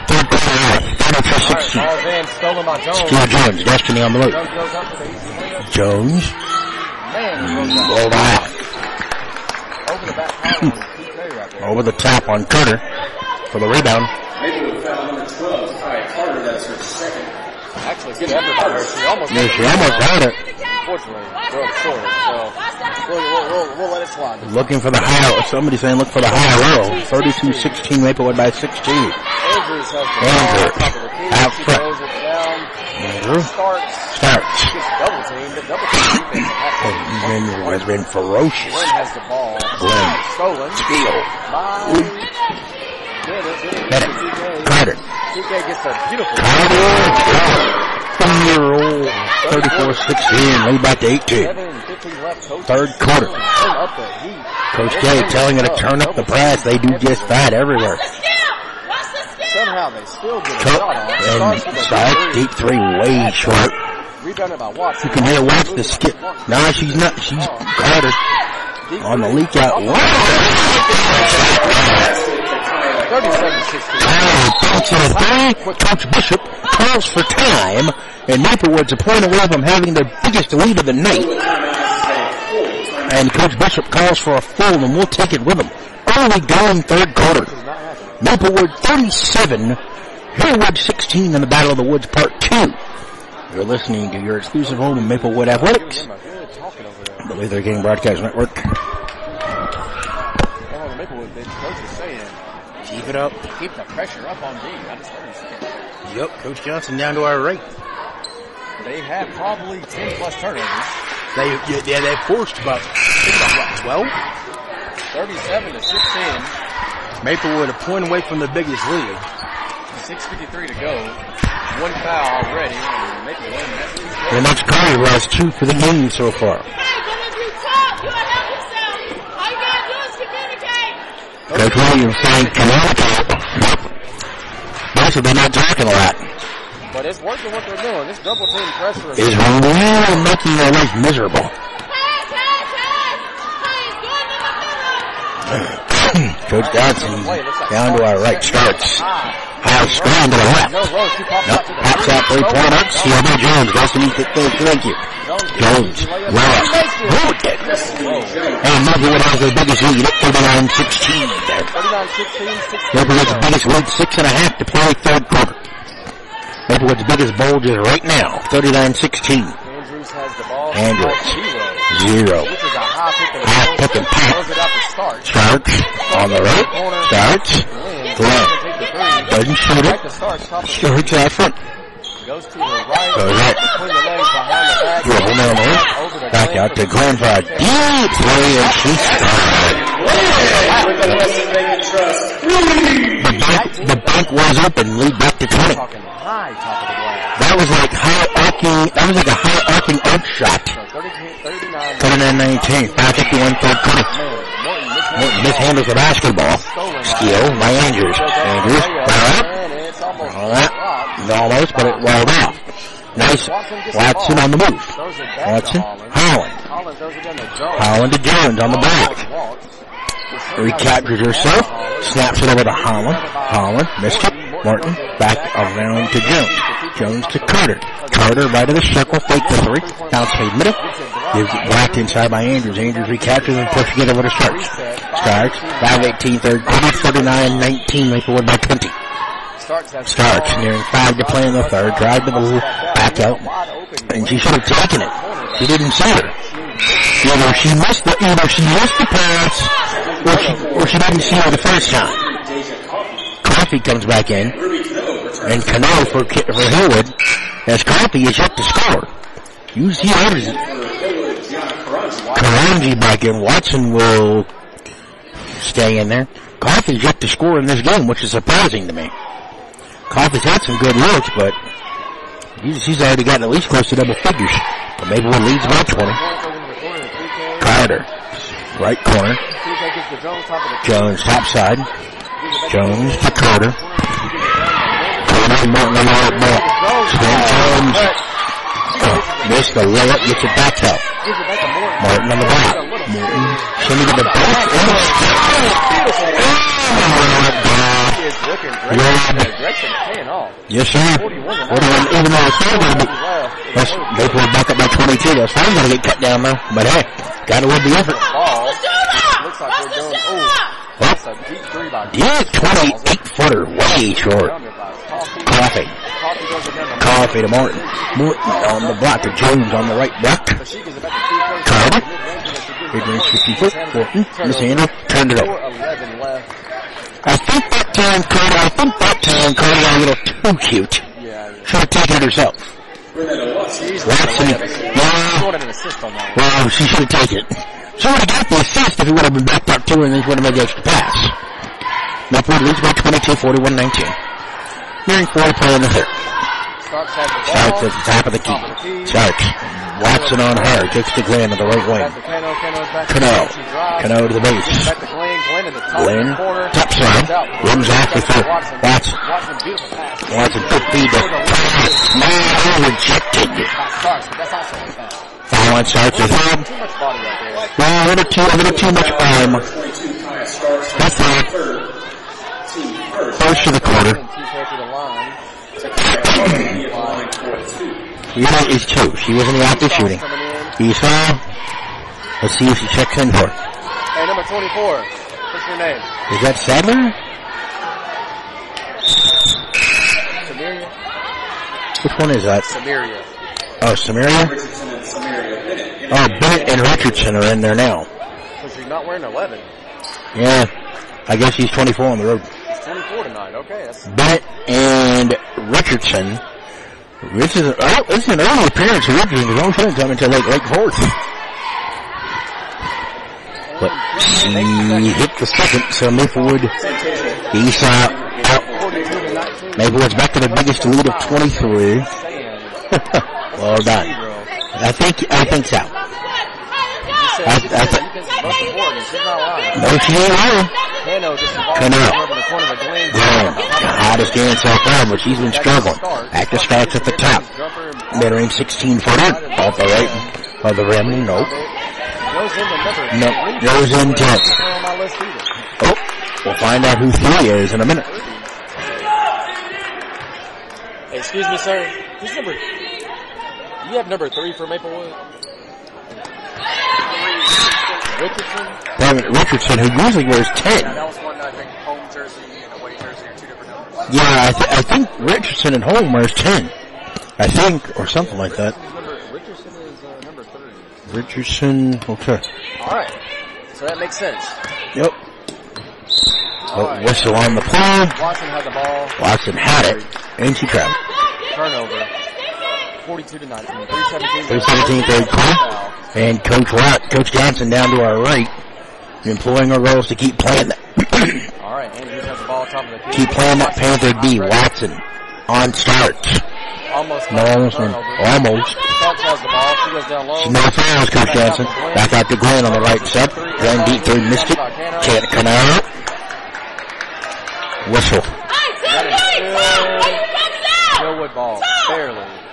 Third quarter out. 32 All right, 16. ball's in, stolen by Jones. Skill Jones, Destiny on the loop. Jones goes up for the easy layup. Jones, Man, he goes down. rolled out. Over the back Over the top on Carter for the rebound. Maplewood foul number 12, Kai Carter, that's her second. Actually, good effort by her. She almost Yeah, she almost had it. Unfortunately, throw short, so we'll, we'll, we'll, we'll let it slide. Looking for the high, somebody saying look for the high row. 32-16, Maplewood by 16. Andrews has the ball Andrew, on top of the key. out front. Andrew Starts. starts. Double team, The double team has been ferocious. Glenn has the ball. Glenn. Stolen Steal. by. Carter. TK gets a beautiful. Carter. Four-year-old. 34-16, lead back to 18. 7 15 left. Coach Third quarter. Coach K telling her to turn up the press. They do just that everywhere. Somehow they still get a shot on. and with deep three, way short. Rebounded by Watson. You can hear Watts the skip. Nah, she's not. She's Carter on the leak out. Sixteen. Oh, bouncing it back. Coach Bishop calls for time, and Maplewood's a point away from having their biggest lead of the night. And Coach Bishop calls for a full, and we'll take it with him. Early going third quarter. Maplewood 37, Hillwood 16 in the Battle of the Woods Part 2. You're listening to your exclusive home in Maplewood Athletics. Good talking over there. The Luther King Broadcast Network. The Maplewood, the coach is saying, Keep it up. keep the pressure up on D. I just heard him say it. Yep, Coach Johnson down to our right. They have probably 10 plus turnovers. They, yeah, yeah, they forced about, what, 12? 37 to 16. Maplewood a point away from the biggest lead. 6.53 to go. One foul already. And Maplewood has two And that's Carter has two for the game so far. Coach Williams saying communicate. Also, they're not talking a lot. But it's working what they're doing. This double team pressure is Is really making their life miserable. Coach Dodson down to our right starts. High screen to the left. Nope, the pops out three pointer. CLB Jones goes to meet the third. Thank you. Jones, well, good. And Maplewood has their biggest lead at 39-16. 39-16, 16. Maplewood's biggest lead, six and a half to play third quarter. Maplewood's biggest bulge is right now, 39-16. Andrews has the ball. Andrews. Zero. High pick and High out to on the right. The three. Doesn't shoot it. Starks out front. Goes to the right. Goes right. Back. Dribble left. Back out to Glenn for a deep three and she started. The Bank The bank, the bank was open, lead back to 20. Talking high top of the glass. That was like high arcing, that was like a high arcing arc shot. So 30, 39. 39-19. 551 third quarter. Mishandles the basketball. Steal by Andrews. Andrews, up. It's almost All that. Almost, but it rolled off. Nice. Watson on the move. Watson. Holland. Holland to Jones on the back. Recaptures herself. Snaps it over to Holland. Holland missed it. Morton back around to Jones. Jones to Carter. Carter right of the circle. Fake the three. Outside middle. It blocked inside by Andrews. Andrews recaptures and pushes it over to Starks. Starks. 5-18 third quarter. 39-19. Maplewood by 20. Starks nearing five to play in the third. Drive to the. Back out. And she should have taken it. She didn't see her. Either she missed the, either she missed the pass, or she, or she didn't see her the first time. Coffee comes back in, and Cano for, for Hillwood, as Coffee is up to score. You see others. Karanji back in. Watson will stay in there. Coffee's yet to score in this game, which is surprising to me. Coffee's had some good looks, but he's, he's already gotten at least close to double figures. But maybe we'll leads by 20. Carter, right corner. Jones, top side. Jones to Carter. Martin on the right back. Jones. Oh, missed the layup, gets it back out. Martin on the back. Martin sending it to the back. Off. Oh, yes, sir. 41, even though it's to they pulled back up by 22. That's fine going to get cut down there. But hey, gotta love the effort. Looks like we're going. Oh, that's a deep three by yeah, 28 footer, way short. Coffee. Coffee. To Martin. Morton on the block to Jones on the right block. Carter. Mid-range 50 foot. Morton, mishandle, turned it over. I think that time Carter, I think that time Carter got a little too cute. Should have taken it herself. Watson, well, she should have taken it. Would have got the assist if he would have been back up to her and then she would have made the extra pass. Maplewood leads by 22, 41-19. Nearing four to play in the third. Starks has the Starks at the top of the Top of the key. Starks. Watson on her. Takes to Glenn to the right wing. Cano. To Cano. To the base. Glenn. Top Glenn, corner. top side. Runs after to. Watson. Watson. Watson, beautiful pass. Watson good feed to now rejected. By Starks, but that's also a foul. Foul on Starks is. Too much body right there. Well, a little too, a little too much arm. That's fine. First to the quarter. And two to the line. You know, it's two. She was in the act of shooting. In. Let's see if she checks in for it. Hey, number 24. What's your name? Is that Sadler? Samaria? Which one is that? Samaria. Oh, Samaria? samaria Oh, Bennett and Richardson are in there now. Because he's not wearing 11. Yeah. I guess he's 24 on the road. She's 24 tonight. Okay, that's Bennett and Richardson. This is, oh, this is an early appearance for Richardson because only coming until like Lake Forest. But she hit the second, so Maplewood, he's uh, out. 42 to 19. Maplewood's back to the biggest lead of 23. Well done. I think, I think so. I- I. She's. No, she ain't lying. Cano just the hottest dance off there, but she's been struggling. Actor starts at the top. Mid-range 16 footer, off the right of the rim, nope. Goes in the number. No, goes in 10. Not on my list either. Oh, we'll find out who three is in a minute. Hey, excuse me, sir. Who's number? You have number three for Maplewood? Richardson? David Richardson, who usually wears 10. That was one, I think, home jersey and away jersey are two different numbers. Yeah, I, th- I think Richardson at home wears 10. I think, or something like that. Number, Richardson is uh, number three. Richardson, okay. Alright. So that makes sense. Yep. Oh, whistle on the play. Watson had the ball. Watson had it, and she traveled. Turnover. 42 to 19. 317. 317 third quarter. And Coach Watt, Coach Johnson down to our right, employing our girls to keep playing that. Alright, Andrews has the ball top of the key. keep playing that Panther D. Watson on start. Almost. No, almost. turnover. Almost. Starks has the ball. She goes down low. No fouls, Coach Johnson. Back out to Glenn on the right side. Going deep through, missed it. Can't come out. Whistle. Hillwood ball. Barely.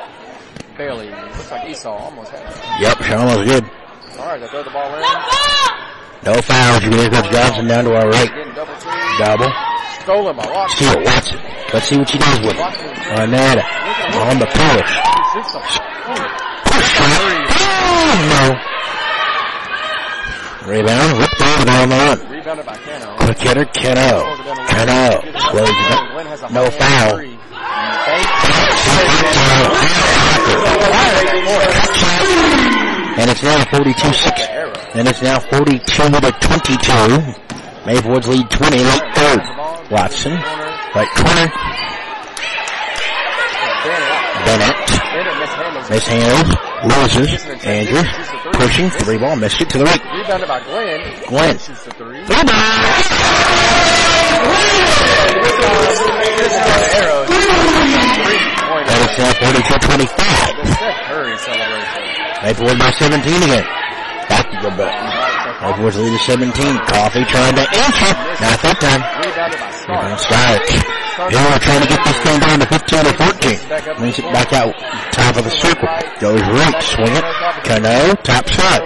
Barely. Looks like Esau almost had it. Yep, she almost good. All right, they throw the ball in. No fouls. You can hear Coach Johnson down to our right. Getting double team. Double. Stolen by Watson. Steal. Watson. Let's see what she does with it. Arnetta. On the push. Push shot. Oh, no. Rebound. Ripped over there on the run. Rebounded by Cano. Quick hitter, Cano. Cano. Slows it up. Glenn No high-hand foul. And it's now 42-6. And it's now 42 to 22. Maplewood's lead 20, late third. Watson, right corner. Bennett, it. mishandles, loses. Andrews, pushing, three ball, missed it to the right. Rebounded by Glenn. Glenn. Three. Three 42-25. Steph Curry celebration. Maplewood by 17 again. Back to the back. Maplewood's lead is 17. Coffee trying to answer. Not that time. Rebounded Stark. We're trying to get this thing down to 15 or 14. Brings it back out top of the circle. Goes right, swing it. Cano, top side.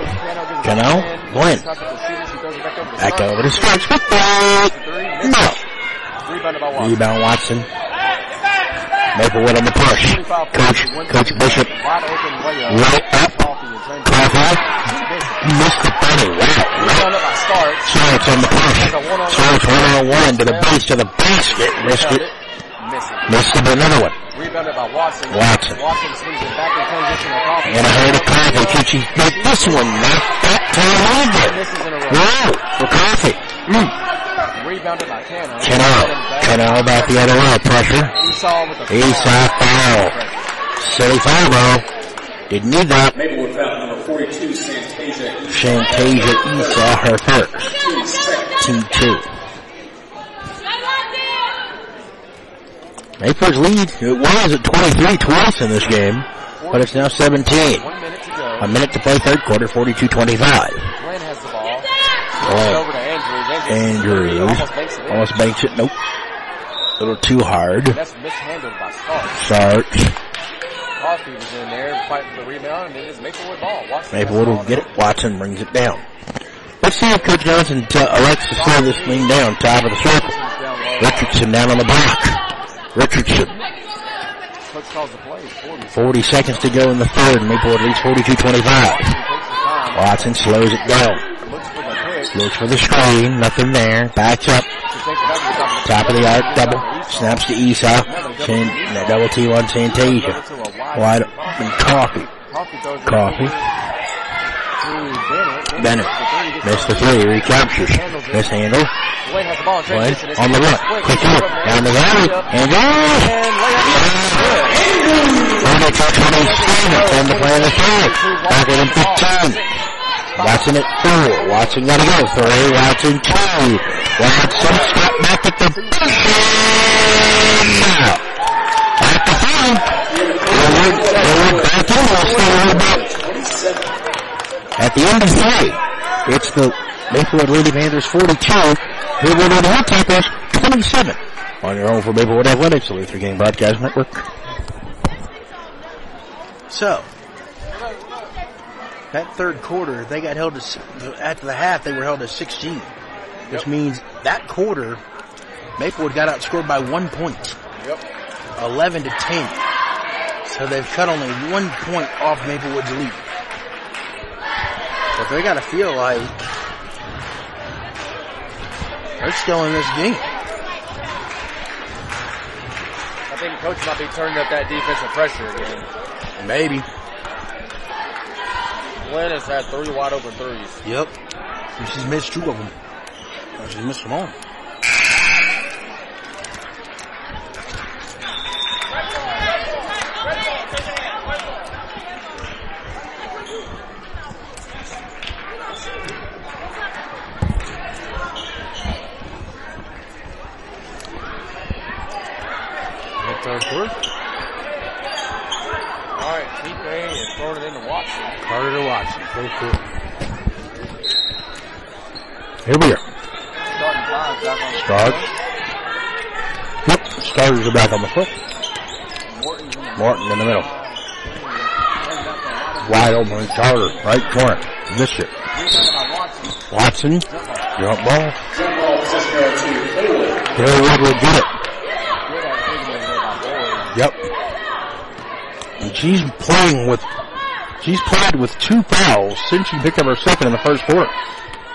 Cano, Glenn. Back over to Starks. Good. No. Rebound Watson. Maplewood on the push. Coach, Coach Bishop. Right up. In. Coffee. Missed the bunny. Wow. Right. On the push. Starks one on one to the base to the basket. Missed it. Missed it. Another one. Rebounded by Watson. Watson. Watson swings it back in transition to Coffee. And I heard a coffee. Could she make this one not that time row. Wow. For coffee. Mm. Rebounded by Cano. Cano. Cano back the other way. Pressure. Esau with the Esau foul. Silly foul ball. Didn't need that. Maplewood foul number 42, Santasia East. Fantasia Esau her first. Team second. Two. Maplewood's lead, it was at 23 twice in this game, but it's now 17. One minute to go. A minute to play third quarter, 42-25. Glenn has the ball. Throws it over to Andrews. Andrews. Almost makes it. Almost banks it. Nope. A little too hard. That's mishandled by Stark. Starts. Coffee was in there fighting for the rebound, and it's Maplewood ball. Watson Maplewood will get it. Watson brings it down. Let's see if Coach Johnson t- elects to slow this thing down, top of the circle. Richardson down on the block. Richardson. Coach calls the play. 40. 40 seconds to go in the third. Maplewood leads 42-25. Takes his time. Watson slows it down. Looks for the the screen. Nothing there. Backs up. The top of the the arc. Double. Snaps to Esau. San, no, double T on Santasia. Wide open coffee. Coffee Bennett. Missed the three. Recaptures. Mishandle. The. It's on the run. quick, quick, Down the layup. alley. And goal. And layup. Only to 27. Ten to play in the third. Back within 15. Watson at four. Watson gotta go. Three. Watson two. Watson step back at the now. At the five. Forward, forward, back in. We'll stay a little. At the end of three, it's the Maplewood Lady Panthers 42. Maplewood Lady Hot Tackles 27. On your own for Maplewood Athletics, the Luther King Broadcast Network. So, that third quarter, they got held to, after the half, they were held to 16. Which means that quarter, Maplewood got outscored by one point. Yep. 11 to 10. So they've cut only one point off Maplewood's lead. But they gotta feel like they're still in this game. I think coach might be turning up that defensive pressure again. Maybe. Glenn has had three wide open threes. Yep. And she's missed two of them. Oh, she's missed them all. Third quarter. All right, T-Pain is throwing it into Watson. Carter to Watson. Full court. Here we the Starts. Yep, starters are back on the foot. Morton's in the middle. Wide open Carter, right corner. Missed it. Watson, jump ball. To will get it. Yep. And she's playing with, she's played with two fouls since she picked up her second in the first quarter.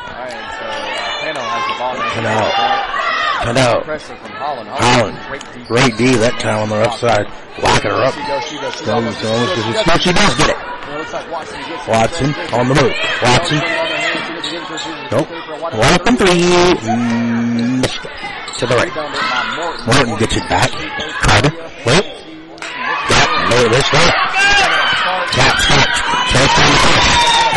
All right, so uh, Cano Cano. Cano. Pressure from Holland. Holland. Great. D that time on the left side. Locking her up. Goes, goes, Goes, she does get it. Watson. On the move. Watson. Nope. One up and three. Mm, missed. To the right. Morton gets it back. Carter. Wait. Yep. No, this way. Tap. Chase on the.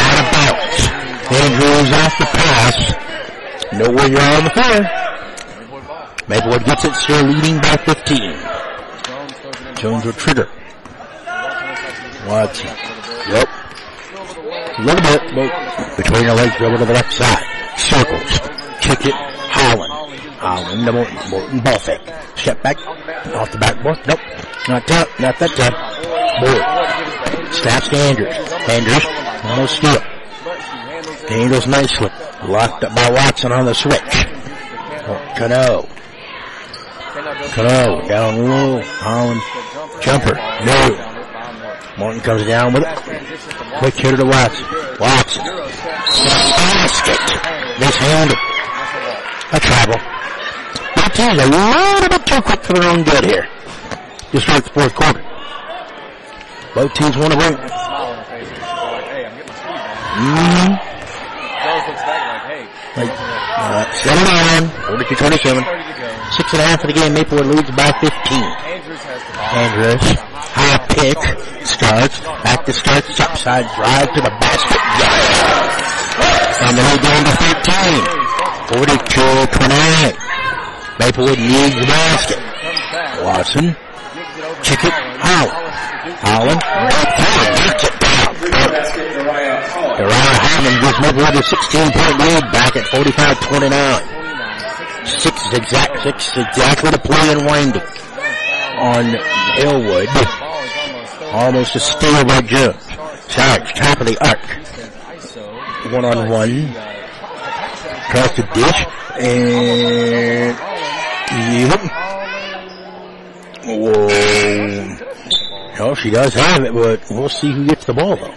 Out of bounds. Andrews off the pass. Know where you are on the floor. Maplewood gets it, still leading by 15. Jones will trigger. Watson. Yep. A little bit, but between the legs over to the left side. Circles. Kick it. Holland. Holland to Morton. Morton ball fake. Step back. Off the backboard. Nope. Not that, not that time. Board. Snaps to Andrews. Andrews. Almost steal. Handles nicely. Locked up by Watson on the switch. Oh, Cano. Cano. Down low. Holland. Jumper. No. Morton comes down with it. Quick hitter to Watson. Watson. Basket. Mishandled. A travel. Both teams a little bit too quick for their own good here. Just start the fourth quarter. Both teams want to bring. Smile mm-hmm on her face. She's like, hey, I'm getting my speed back. Mm-hmm. Jones looks back like, uh, settle down. 42 27. 30 to go. Six and a half of the game. Maplewood leads by 15. Andrews has the high pick, starts, back to start, top side drive to the basket, yes! And then we down to 13. 42 29. Maplewood needs the basket. Watson, kick it, Holland. Holland, Holland knocks it down. Basket, Uriah Holland. Uriah Holland gives Maplewood a 16 point lead back at 45 29. Six exact, six exactly to play in winding on Hillwood. Almost a steal by Jones. Charge, top of the arc. One on one. Across the dish. And, yep. Whoa. Oh, she does have it, but we'll see who gets the ball though.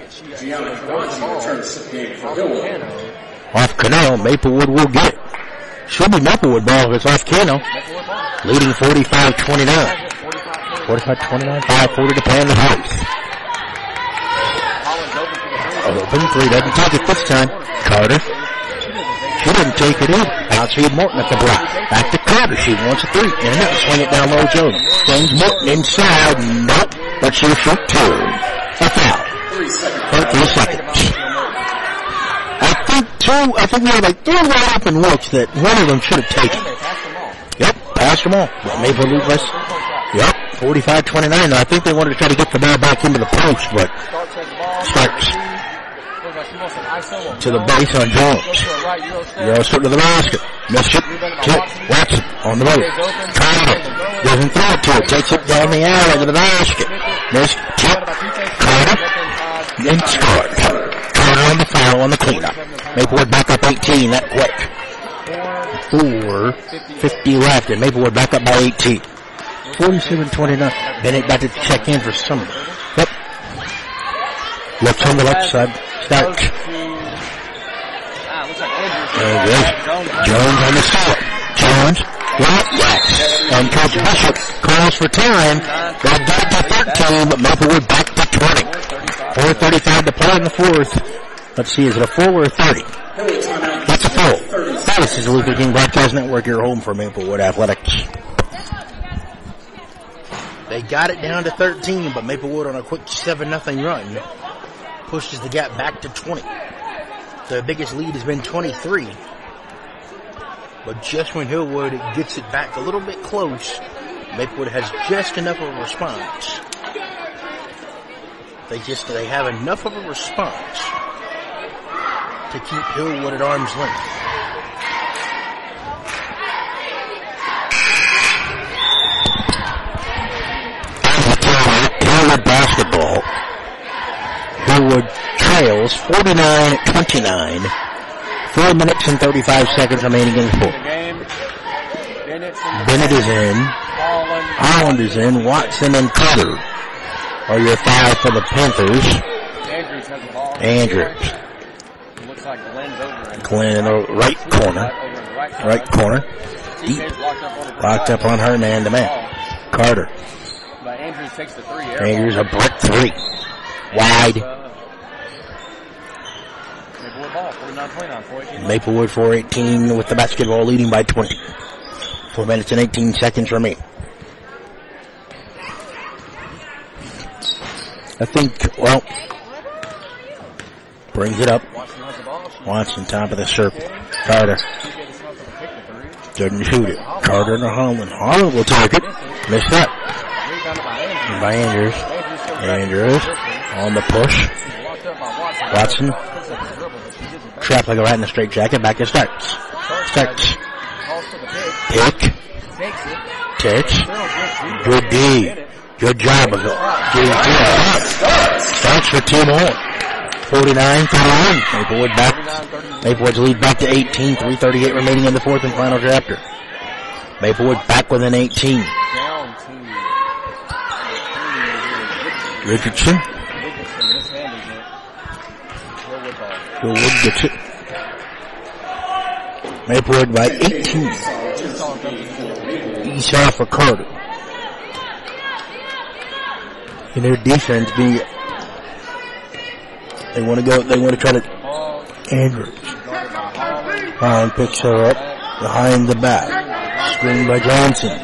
Off Cano, Maplewood will get it. Should be Maplewood ball if it's off Cano. Leading 45-29. 45-29, 540 to play in the house. Open three, doesn't take it this time. Carter. She didn't take it in. Outside Morton at the block. Back to Carter. She wants a three. And now swing it down low Jones. James Morton inside. Nope. But she'll shoot two. A foul. Three seconds. 13 seconds. I think two, I think we had like three wide open looks that one of them should have taken. Yep, passed them all. Maple Leaf West. Yep, 45-29. I think they wanted to try to get the ball back into the post, but ISO. to the base on Jones. right, Euro step. To the basket. Missed it. Watson on the move. Carter doesn't throw it to it. Takes it down the alley to the basket. Missed. Tip. Carter. Then scored. Carter on the foul on the cleanup. Maplewood back up 18 that quick. 4, 50 left and Maplewood back up by 18. 47-29. Bennett about to check in for some. Yep. Looks on the left side. Starts. Ah, looks like Andrews. There it is. Jones on the steal. Jones. And Coach Bishop calls for time. They're down to 13, but Maplewood back to 20. 4.35 to play in the fourth. Let's see, is it a full or a 30? That's a full. This is the Luther King Broadcast Network, your home for Maplewood Athletics. They got it down to 13, but Maplewood on a quick 7 nothing run pushes the gap back to 20. Their biggest lead has been 23. But just when Hillwood gets it back a little bit close, Maplewood has just enough of a response They just they have enough of a response to keep Hillwood at arm's length. Hillwood basketball. Hillwood trails 49 29. Four minutes and 35 seconds remaining in the fourth. Bennett is in. Holland. Is in. Watson and Carter are your five for the Panthers. Andrews has the ball. Andrews. Looks like Glenn's over. Glenn in the right corner. Right over in the right. Right corner. Deep. locked up on the Locked up on her man to man. Carter. But Andrews takes the three. Andrews a brick three. Wide. Maplewood 418. With the basketball leading by 20. Four minutes and 18 seconds remain. I think, well, brings it up. Watson has the ball. Watson top of the circle. Carter does not pick the three. doesn't shoot it. Carter to Holland. Holland will take it. Missed that by Andrews. Andrews. Andrews still Andrews on the push. She's locked up by Watson. Watson. Picks up the dribble, but she gives it back. Trap like a rat in a straight jacket. Back to Starks. Starks. Pick. Takes. Good. Good D. Good job of getting Starks for two more. 49 31. Maplewood back. 39-30. Maplewood's lead back to 18. 338 remaining in the fourth and final chapter. Maplewood back within 18. Down to Richardson. Richardson mishandles it. Hillwood gets it. Maplewood by 18. Esau comes in. Esau for Carter. And their defense being, they want to go, they want to try to, Andrews. guarded by Holland. Holland picks her up behind the back. Screen by Johnson.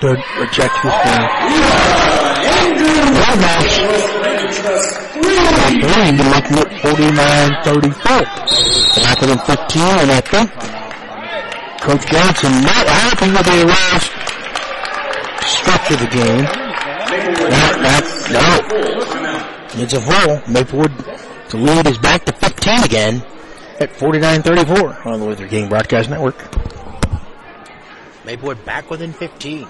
Third rejects the screen. Three, you're looking at 49-34. Back within 15, and I think Coach Johnson not happy with the last structure of the game. No. It's a foul. Maplewood, the lead is back to 15 again at 49-34 on the Luther King Broadcast Network. Maplewood back within 15.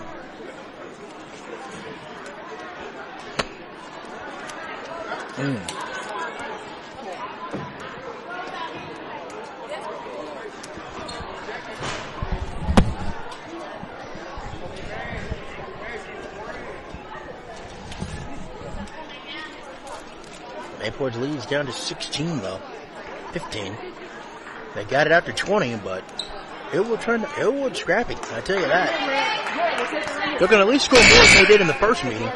Hmm. Maplewood's lead's down to 16 though. 15. They got it out to 20, but Hillwood turned, to Hillwood scrappy. I tell you that. They're going to at least score more than they did in the first meeting.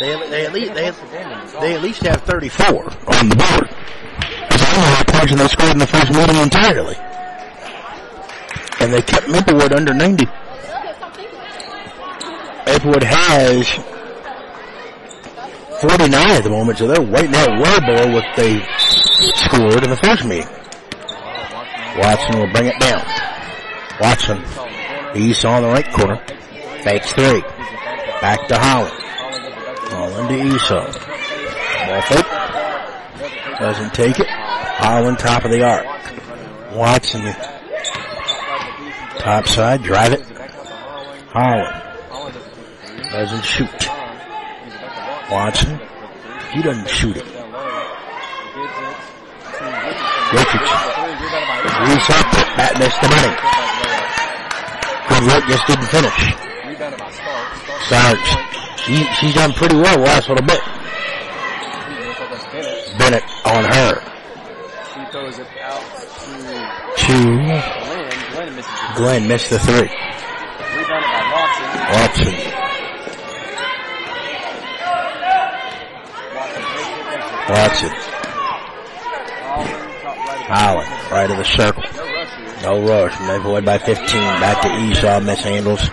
They, they at least they, they at least have 34. On the board. Only the points they scored in the first meeting entirely. And they kept Maplewood under 90. Maplewood has 49 at the moment, so they're right now well below what they scored in the first meeting. Watson will bring it down. Watson, East on the right corner, fakes three. Back to Holland. Holland to Esau. Ball fake. Doesn't take it. Holland top of the arc. Watson top side, drive it. Holland doesn't shoot. Watson, he doesn't shoot it. Richardson. Esau, that missed the money. Good work, just didn't finish. Sarge, she, she's done pretty well the last little bit. Bennett. On her. She throws it out to Glenn. Glenn, missed the three. Watson. Watson, it. Right. Of the circle. No rush. No rush. Maplewood by 15. Back to Esau, mishandles.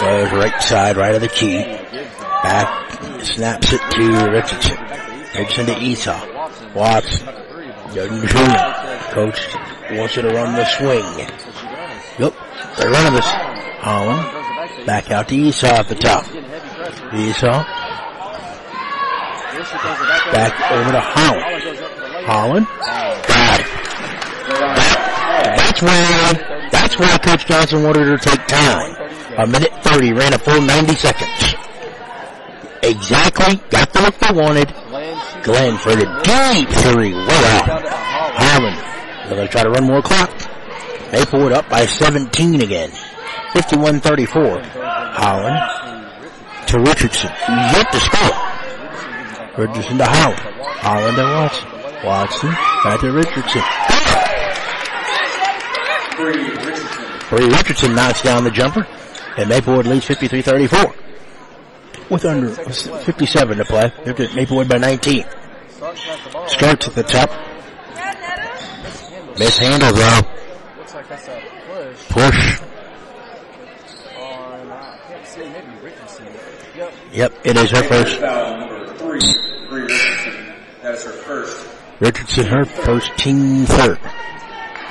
Goes right side, right of the key. Back, snaps it to Richardson. Richardson to Esau. Watson. Doesn't. Coach wants you to run the swing. Yep. They're running this. Holland. Back out to Esau at the top. Esau. Back over to Holland. Holland. Got it. That's why, that's why Coach Johnson wanted her to take time. A minute 30, ran a full 90 seconds. Exactly, got the look they wanted. Glenn for the deep three, way out. Holland, they're going to try to run more clock. Maplewood up by 17 again. 51-34. Holland to Richardson. Yet to score. Richardson to Holland. Holland to Watson. Watson back to Richardson. Bree Richardson. Bree Richardson knocks down the jumper, and Maplewood leads 53-34. With under 57 to play. Maplewood by 19. Starks at the top. Mishandled though. Looks like that's a push Push. on, I can't see, maybe Richardson. Yep. Yep, it is her first. Foul number three, Bree Richardson. That is her first. Richardson her first team third.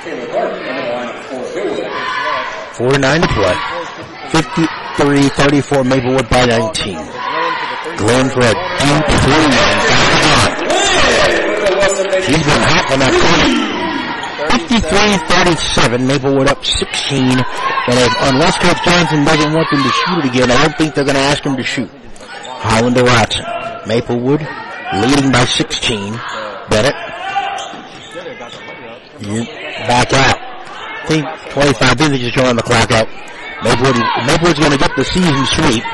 Kayla Garvin on the line for Hillwood. 49 to play. 53-34 Maplewood by 19. Glenn for a deep three. and got it on. She's been hot on that corner. 53-37, Maplewood up 16. And if, unless Coach Johnson doesn't want them to shoot it again, I don't think they're going to ask him to shoot. Holland to Watson. Maplewood leading by 16. Bennett. Back out. I think 25 minutes just drawing the clock out. Maplewood, Maplewood's going to get the season sweep.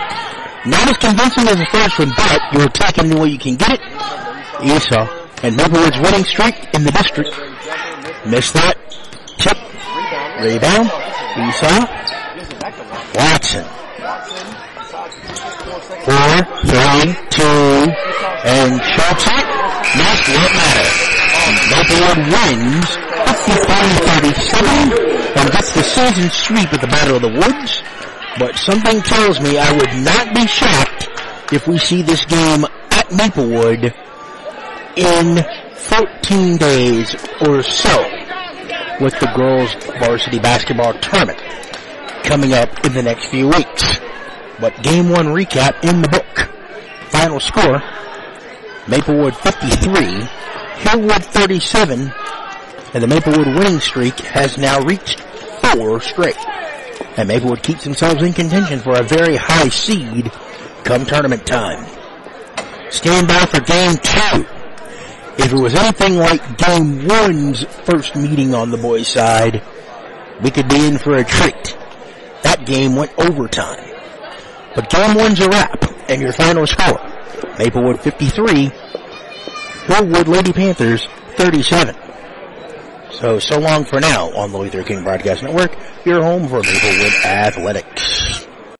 Not as convincing as the first one, but you're attacking the way you can get it. Esau. And Maplewood's winning streak in the district. Missed that. Tip. Rebound. Esau. Watson. Four, three, two, and shoots it. Not what matter. Maplewood wins 55-37 and gets the season sweep at the Battle of the Woods. But something tells me I would not be shocked if we see this game at Maplewood in 14 days or so with the girls varsity basketball tournament coming up in the next few weeks. But game one recap in the book. Final score, Maplewood 53, Hillwood 37, and the Maplewood winning streak has now reached four straight. And Maplewood keeps themselves in contention for a very high seed come tournament time. Stand by for game two. If it was anything like game one's first meeting on the boys' side, we could be in for a treat. That game went overtime. But game one's a wrap, and your final score, Maplewood 53, Hillwood Lady Panthers 37. So, so long for now on the Luther King Broadcast Network, your home for Maplewood Athletics.